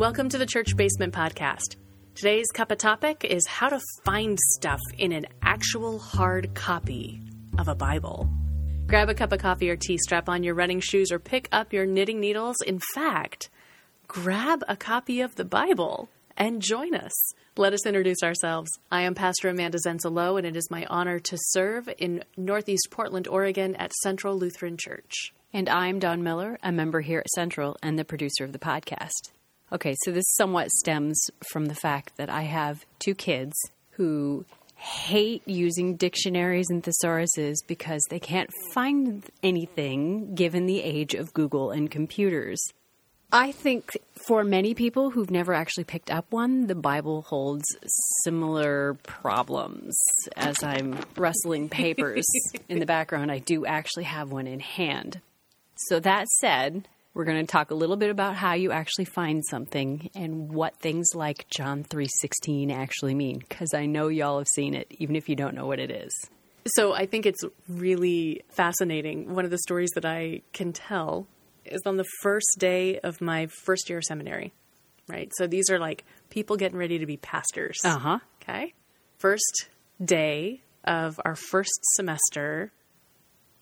Welcome to the Church Basement Podcast. Today's cup of topic is how to find stuff in an actual hard copy of a Bible. Grab a cup of coffee or tea, strap on your running shoes, or pick up your knitting needles. In fact, grab a copy of the Bible and join us. Let us introduce ourselves. I am Pastor Amanda Zenzalo, and it is my honor to serve in Northeast Portland, Oregon at Central Lutheran Church. And I'm Don Miller, a member here at Central and the producer of the podcast. Okay, so this somewhat stems from the fact that I have two kids who hate using dictionaries and thesauruses because they can't find anything given the age of Google and computers. I think for many people who've never actually picked up one, the Bible holds similar problems. As I'm rustling papers in the background, I do actually have one in hand. So, that said, we're going to talk a little bit about how you actually find something and what things like John 3:16 actually mean because I know y'all have seen it even if you don't know what it is. So I think it's really fascinating. One of the stories that I can tell is on the first day of my first year of seminary, right? So these are like people getting ready to be pastors. Uh-huh. Okay. First day of our first semester,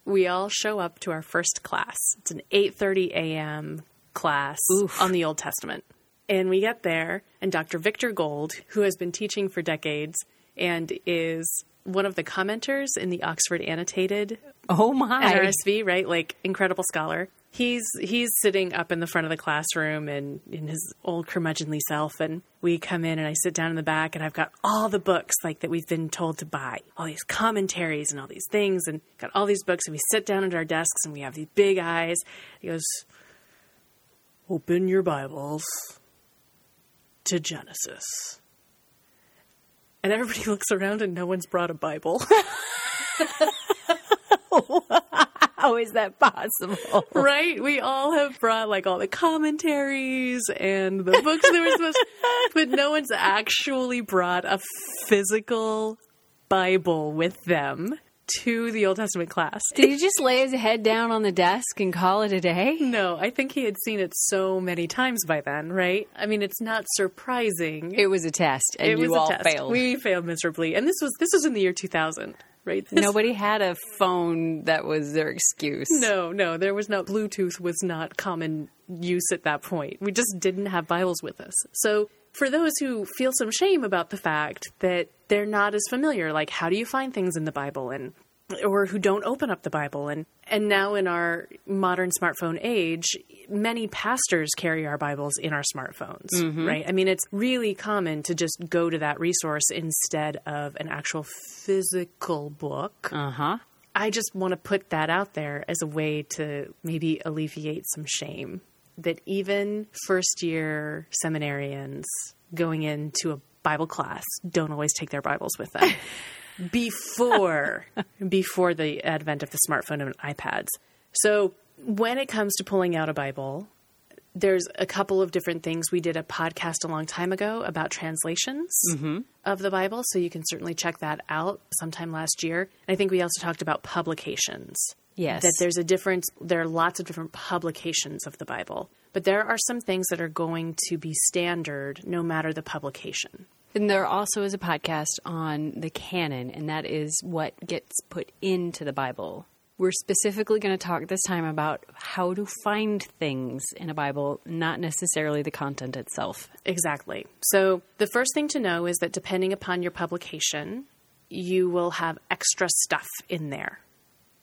we all show up to our first class. It's an 8:30 a.m. class Oof. on the Old Testament. And we get there and Dr. Victor Gold, who has been teaching for decades and is one of the commenters in the Oxford Annotated Oh my. NRSV, right? Like incredible scholar. He's he's sitting up in the front of the classroom and in his old curmudgeonly self, and we come in and I sit down in the back and I've got all the books like that we've been told to buy, all these commentaries and all these things, and got all these books, and we sit down at our desks and we have these big eyes. He goes, "Open your Bibles to Genesis," and everybody looks around and no one's brought a Bible. How is that possible? right? We all have brought like all the commentaries and the books they were supposed to, but no one's actually brought a physical Bible with them to the Old Testament class. Did he just lay his head down on the desk and call it a day? No, I think he had seen it so many times by then, right? I mean, it's not surprising. It was a test, and It you all test. failed. We failed miserably, and this was this was in the year 2000, right? This- Nobody had a phone that was their excuse. No, no, there was no Bluetooth was not common use at that point. We just didn't have Bibles with us. So for those who feel some shame about the fact that they're not as familiar, like how do you find things in the Bible and or who don't open up the Bible and and now in our modern smartphone age, many pastors carry our Bibles in our smartphones, right? I mean, it's really common to just go to that resource instead of an actual physical book. Uh huh. I just want to put that out there as a way to maybe alleviate some shame that even first year seminarians going into a Bible class don't always take their Bibles with them before before the advent of the smartphone and iPads. So when it comes to pulling out a Bible, there's a couple of different things. We did a podcast a long time ago about translations mm-hmm. of the Bible, so you can certainly check that out sometime last year. And I think we also talked about publications. Yes. That there's a difference, there are lots of different publications of the Bible, but there are some things that are going to be standard no matter the publication. And there also is a podcast on the canon, and that is what gets put into the Bible. We're specifically going to talk this time about how to find things in a Bible, not necessarily the content itself. Exactly. So the first thing to know is that depending upon your publication, you will have extra stuff in there.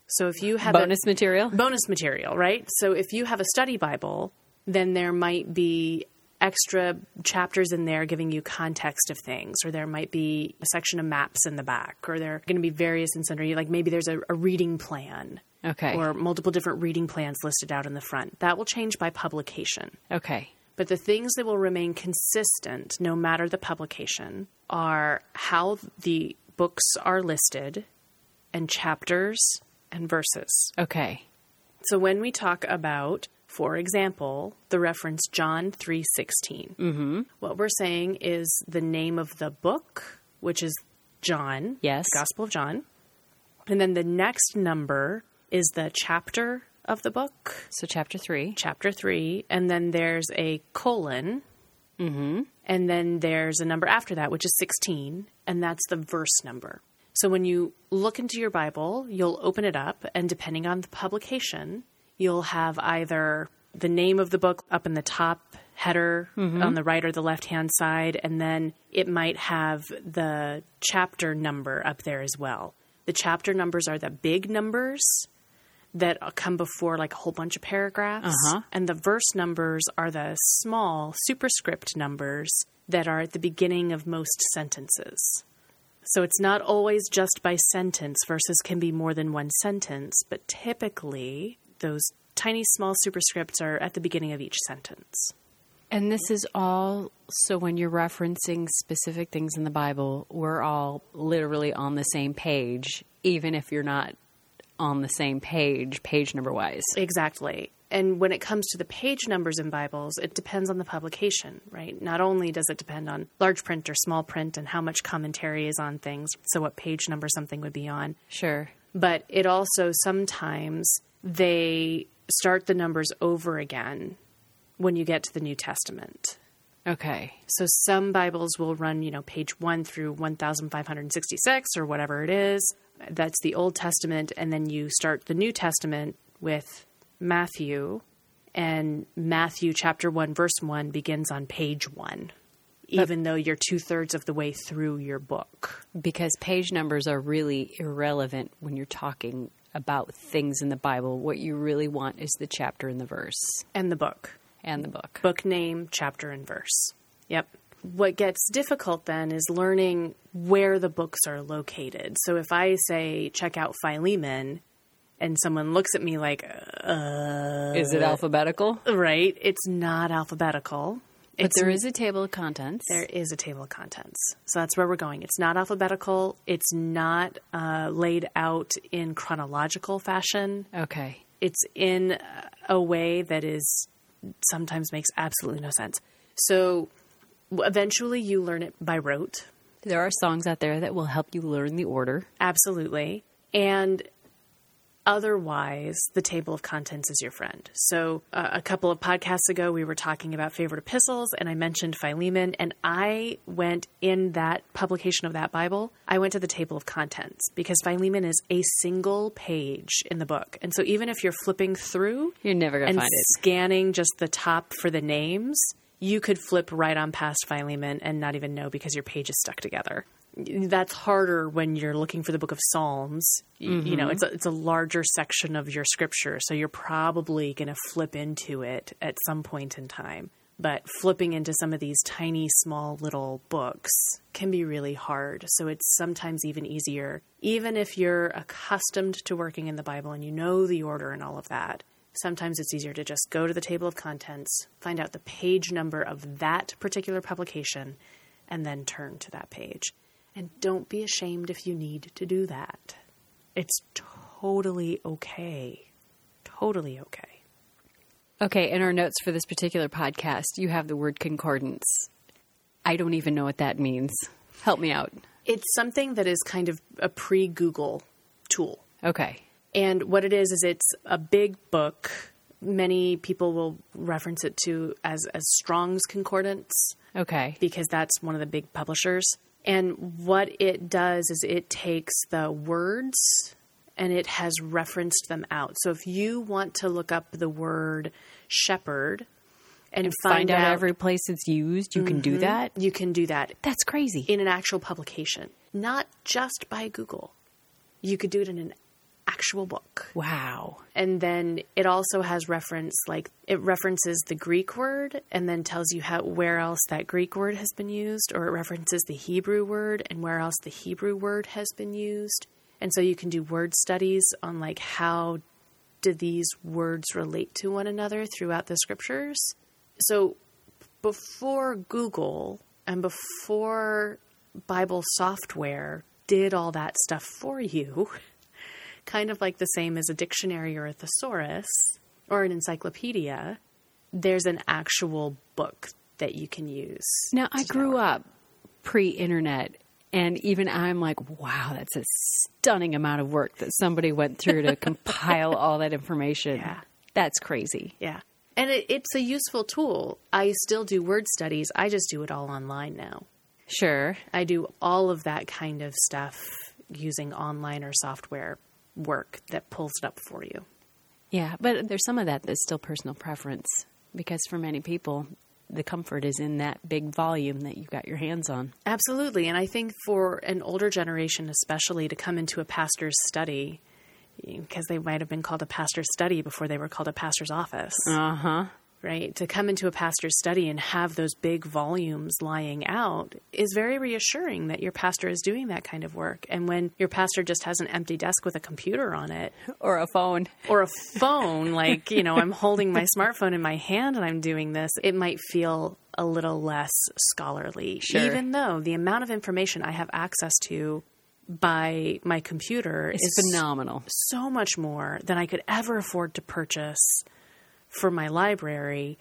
So if you have a- Bonus material? bonus material, right? So if you have a study Bible, then there might be extra chapters in there giving you context of things, or there might be a section of maps in the back, or there are going to be various and sundry, like maybe there's a, a reading plan. Okay. Or multiple different reading plans listed out in the front. That will change by publication. Okay. But the things that will remain consistent no matter the publication are how the books are listed and chapters and verses. Okay. So when we talk about, for example, the reference John 3:16, mm-hmm. what we're saying is the name of the book, which is John, Yes. Gospel of John. And then the next number is the chapter of the book, So, chapter three. chapter 3, and then there's a colon Mm-hmm. And then there's a number after that, which is 16, and that's the verse number. So when you look into your Bible, you'll open it up, and depending on the publication, you'll have either the name of the book up in the top header on the right or the left hand side, and then it might have the chapter number up there as well. The chapter numbers are the big numbers that come before like a whole bunch of paragraphs, Uh-huh. and the verse numbers are the small superscript numbers that are at the beginning of most sentences. So it's not always just by sentence, verses can be more than one sentence, but typically those tiny small superscripts are at the beginning of each sentence. And this is all so when you're referencing specific things in the Bible, we're all literally on the same page, even if you're not on the same page, page number wise. Exactly. And when it comes to the page numbers in Bibles, it depends on the publication, right? Not only does it depend on large print or small print and how much commentary is on things, so what page number something would be on, Sure. But it also sometimes they start the numbers over again when you get to the New Testament. Okay. So some Bibles will run, you know, page 1 through 1566 or whatever it is. That's the Old Testament and then you start the New Testament with Matthew and Matthew chapter 1 verse 1 begins on page 1 even though you're two-thirds of the way through your book. Because page numbers are really irrelevant when you're talking about things in the Bible. What you really want is the chapter and the verse And the book. and the book. book name, chapter, and verse. Yep. What gets difficult then is learning where the books are located. So if I say, check out Philemon, and someone looks at me like, uh, Is it alphabetical? right, it's not alphabetical. But It's there is a table of contents. there is a table of contents. So that's where we're going. It's not alphabetical. It's not uh, laid out in chronological fashion. Okay. it's in a way that is sometimes makes absolutely no sense. So eventually you learn it by rote, There are songs out there that will help you learn the order. absolutely. And otherwise, the table of contents is your friend. So uh, a couple of podcasts ago, we were talking about favorite epistles, and I mentioned Philemon, and I went in that publication of that Bible, I went to the table of contents because Philemon is a single page in the book. And so even if you're flipping through, You're never going to and find it. scanning just the top for the names, you could flip right on past Philemon and not even know because your page is stuck together. That's harder when you're looking for the book of Psalms. You, you know, mm-hmm. it's a, it's a larger section of your scripture, so you're probably going to flip into it at some point in time. But flipping into some of these tiny, small little books can be really hard. So it's sometimes even easier, even if you're accustomed to working in the Bible and you know the order and all of that. Sometimes it's easier to just go to the table of contents, find out the page number of that particular publication, and then turn to that page. And don't be ashamed if you need to do that. It's totally okay. Totally okay. Okay, in our notes for this particular podcast, you have the word concordance. I don't even know what that means. Help me out. It's something that is kind of a pre Google tool. Okay. And what it is is it's a big book. Many people will reference it to as as Strong's Concordance Okay. because that's one of the big publishers. And what it does is it takes the words and it has referenced them out. So if you want to look up the word shepherd and, Find, out, every place it's used. You can do mm-hmm. that. you can do that That's crazy. in an actual publication, not just by Google. You could do it in an actual book. wow. And then it also has reference like it references the Greek word and then tells you how where else that Greek word has been used or it references the Hebrew word and where else the Hebrew word has been used. And so you can do word studies on like how do these words relate to one another throughout the scriptures. So before Google and before Bible software did all that stuff for you, kind of like the same as a dictionary or a thesaurus or an encyclopedia, there's an actual book that you can use. Now, I grew develop. up pre internet, and even I'm like, wow, that's a stunning amount of work that somebody went through to compile all that information. Yeah. That's crazy. Yeah. And it, it's a useful tool. I still do word studies. I just do it all online now. Sure. I do all of that kind of stuff using online or software work that pulls it up for you. Yeah, but there's some of that that's still personal preference because for many people, the comfort is in that big volume that you've got your hands on. Absolutely. And I think for an older generation, especially, to come into a pastor's study, because they might have been called a pastor's study before they were called a pastor's office. Uh huh. Right? To come into a pastor's study and have those big volumes lying out is very reassuring that your pastor is doing that kind of work. And when your pastor just has an empty desk with a computer on it Or a phone. or a phone, like, you know, I'm holding my smartphone in my hand and I'm doing this, it might feel a little less scholarly, Sure. even though the amount of information I have access to by my computer It's is phenomenal. so much more than I could ever afford to purchase for my library.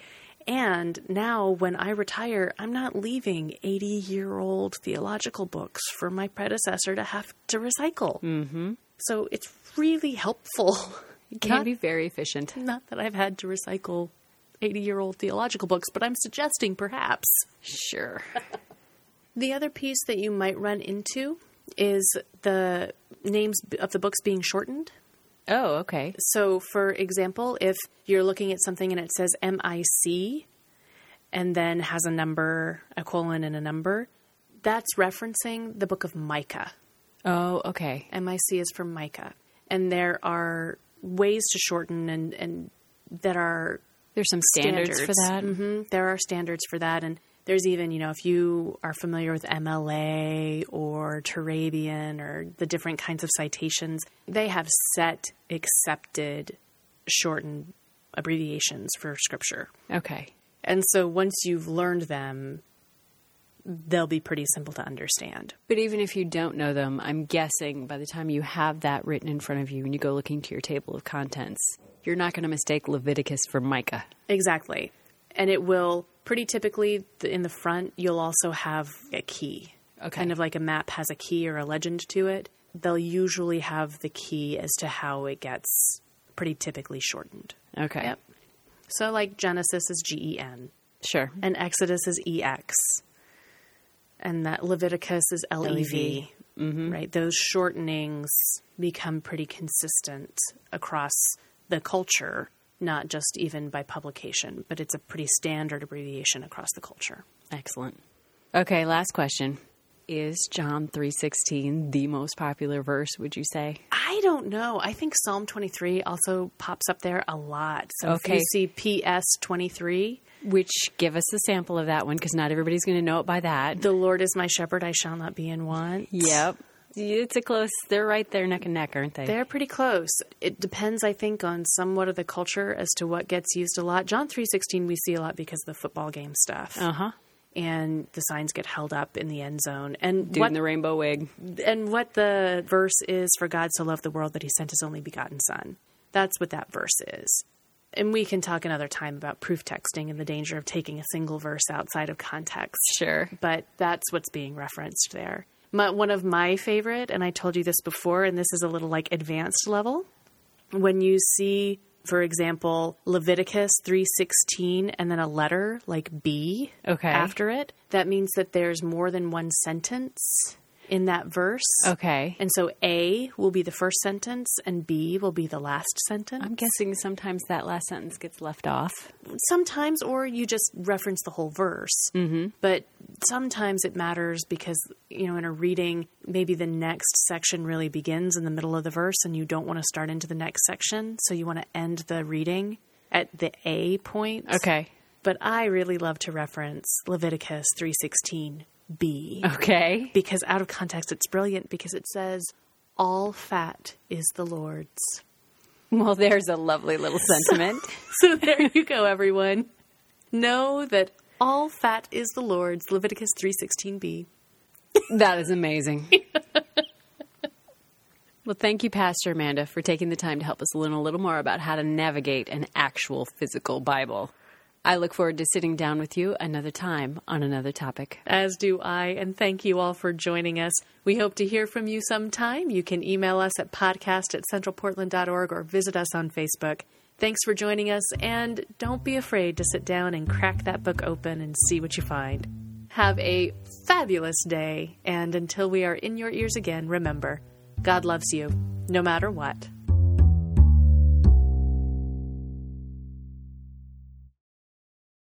And now, when I retire, I'm not leaving 80 year old theological books for my predecessor to have to recycle. Mm-hmm. So it's really helpful. It can Not- be very efficient. Not that I've had to recycle 80 year old theological books, but I'm suggesting perhaps. Sure. The other piece that you might run into is the names of the books being shortened. Oh, okay. So, for example, if you're looking at something and it says MIC and then has a number, a colon, and a number, that's referencing the book of Micah. Oh, okay. MIC is from Micah. And there are ways to shorten and, and that are There's some standards, for that. hmm There are standards for that. And there's even, you know, if you are familiar with MLA or Turabian or the different kinds of citations, they have set accepted shortened abbreviations for scripture. Okay. And so once you've learned them, they'll be pretty simple to understand. But even if you don't know them, I'm guessing by the time you have that written in front of you and you go looking to your table of contents, you're not going to mistake Leviticus for Micah. Exactly. And it will pretty typically in the front, you'll also have a key. Okay. Kind of like a map has a key or a legend to it. They'll usually have the key as to how it gets pretty typically shortened. Okay. Yep. So, like Genesis is G E N, Sure. and Exodus is E X, and that Leviticus is L E V. Mm-hmm. Right? Those shortenings become pretty consistent across the culture, not just even by publication, but it's a pretty standard abbreviation across the culture. Excellent. Okay, last question. Is John 3:16 the most popular verse, would you say? I don't know. I think Psalm 23 also pops up there a lot. So Okay. if you see PS 23, Which give us a sample of that one because not everybody's going to know it by that. the Lord is my shepherd, I shall not be in want. Yep. It's a close. They're right there neck and neck, aren't they? They're pretty close. It depends, I think, on somewhat of the culture as to what gets used a lot. John three sixteen we see a lot because of the football game stuff, Uh-huh. and the signs get held up in the end zone. And Dude what in the rainbow wig. and what the verse is for God so loved the world that He sent His only begotten Son. That's what that verse is. And we can talk another time about proof texting and the danger of taking a single verse outside of context Sure. but that's what's being referenced there. My, one of my favorite, and I told you this before, and this is a little like advanced level. When you see, for example, Leviticus three sixteen, and then a letter like B Okay. after it, that means that there's more than one sentence in that verse. Okay. And so A will be the first sentence, and B will be the last sentence. I'm guessing sometimes that last sentence gets left off. sometimes or you just reference the whole verse mm-hmm. but sometimes it matters because you know in a reading maybe the next section really begins in the middle of the verse and you don't want to start into the next section so you want to end the reading at the a point Okay. but i really love to reference leviticus 316 b Okay. because out of context it's brilliant because it says all fat is the lord's Well, there's a lovely little sentiment. So there you go, everyone. Know that all fat is the Lord's. Leviticus three sixteen b. that is amazing. well, thank you, Pastor Amanda, for taking the time to help us learn a little more about how to navigate an actual physical Bible. I look forward to sitting down with you another time on another topic. As do I, and thank you all for joining us. We hope to hear from you sometime. You can email us at podcast at centralportland.org or visit us on Facebook. Thanks for joining us, and don't be afraid to sit down and crack that book open and see what you find. Have a fabulous day, and until we are in your ears again, remember God loves you, no matter what.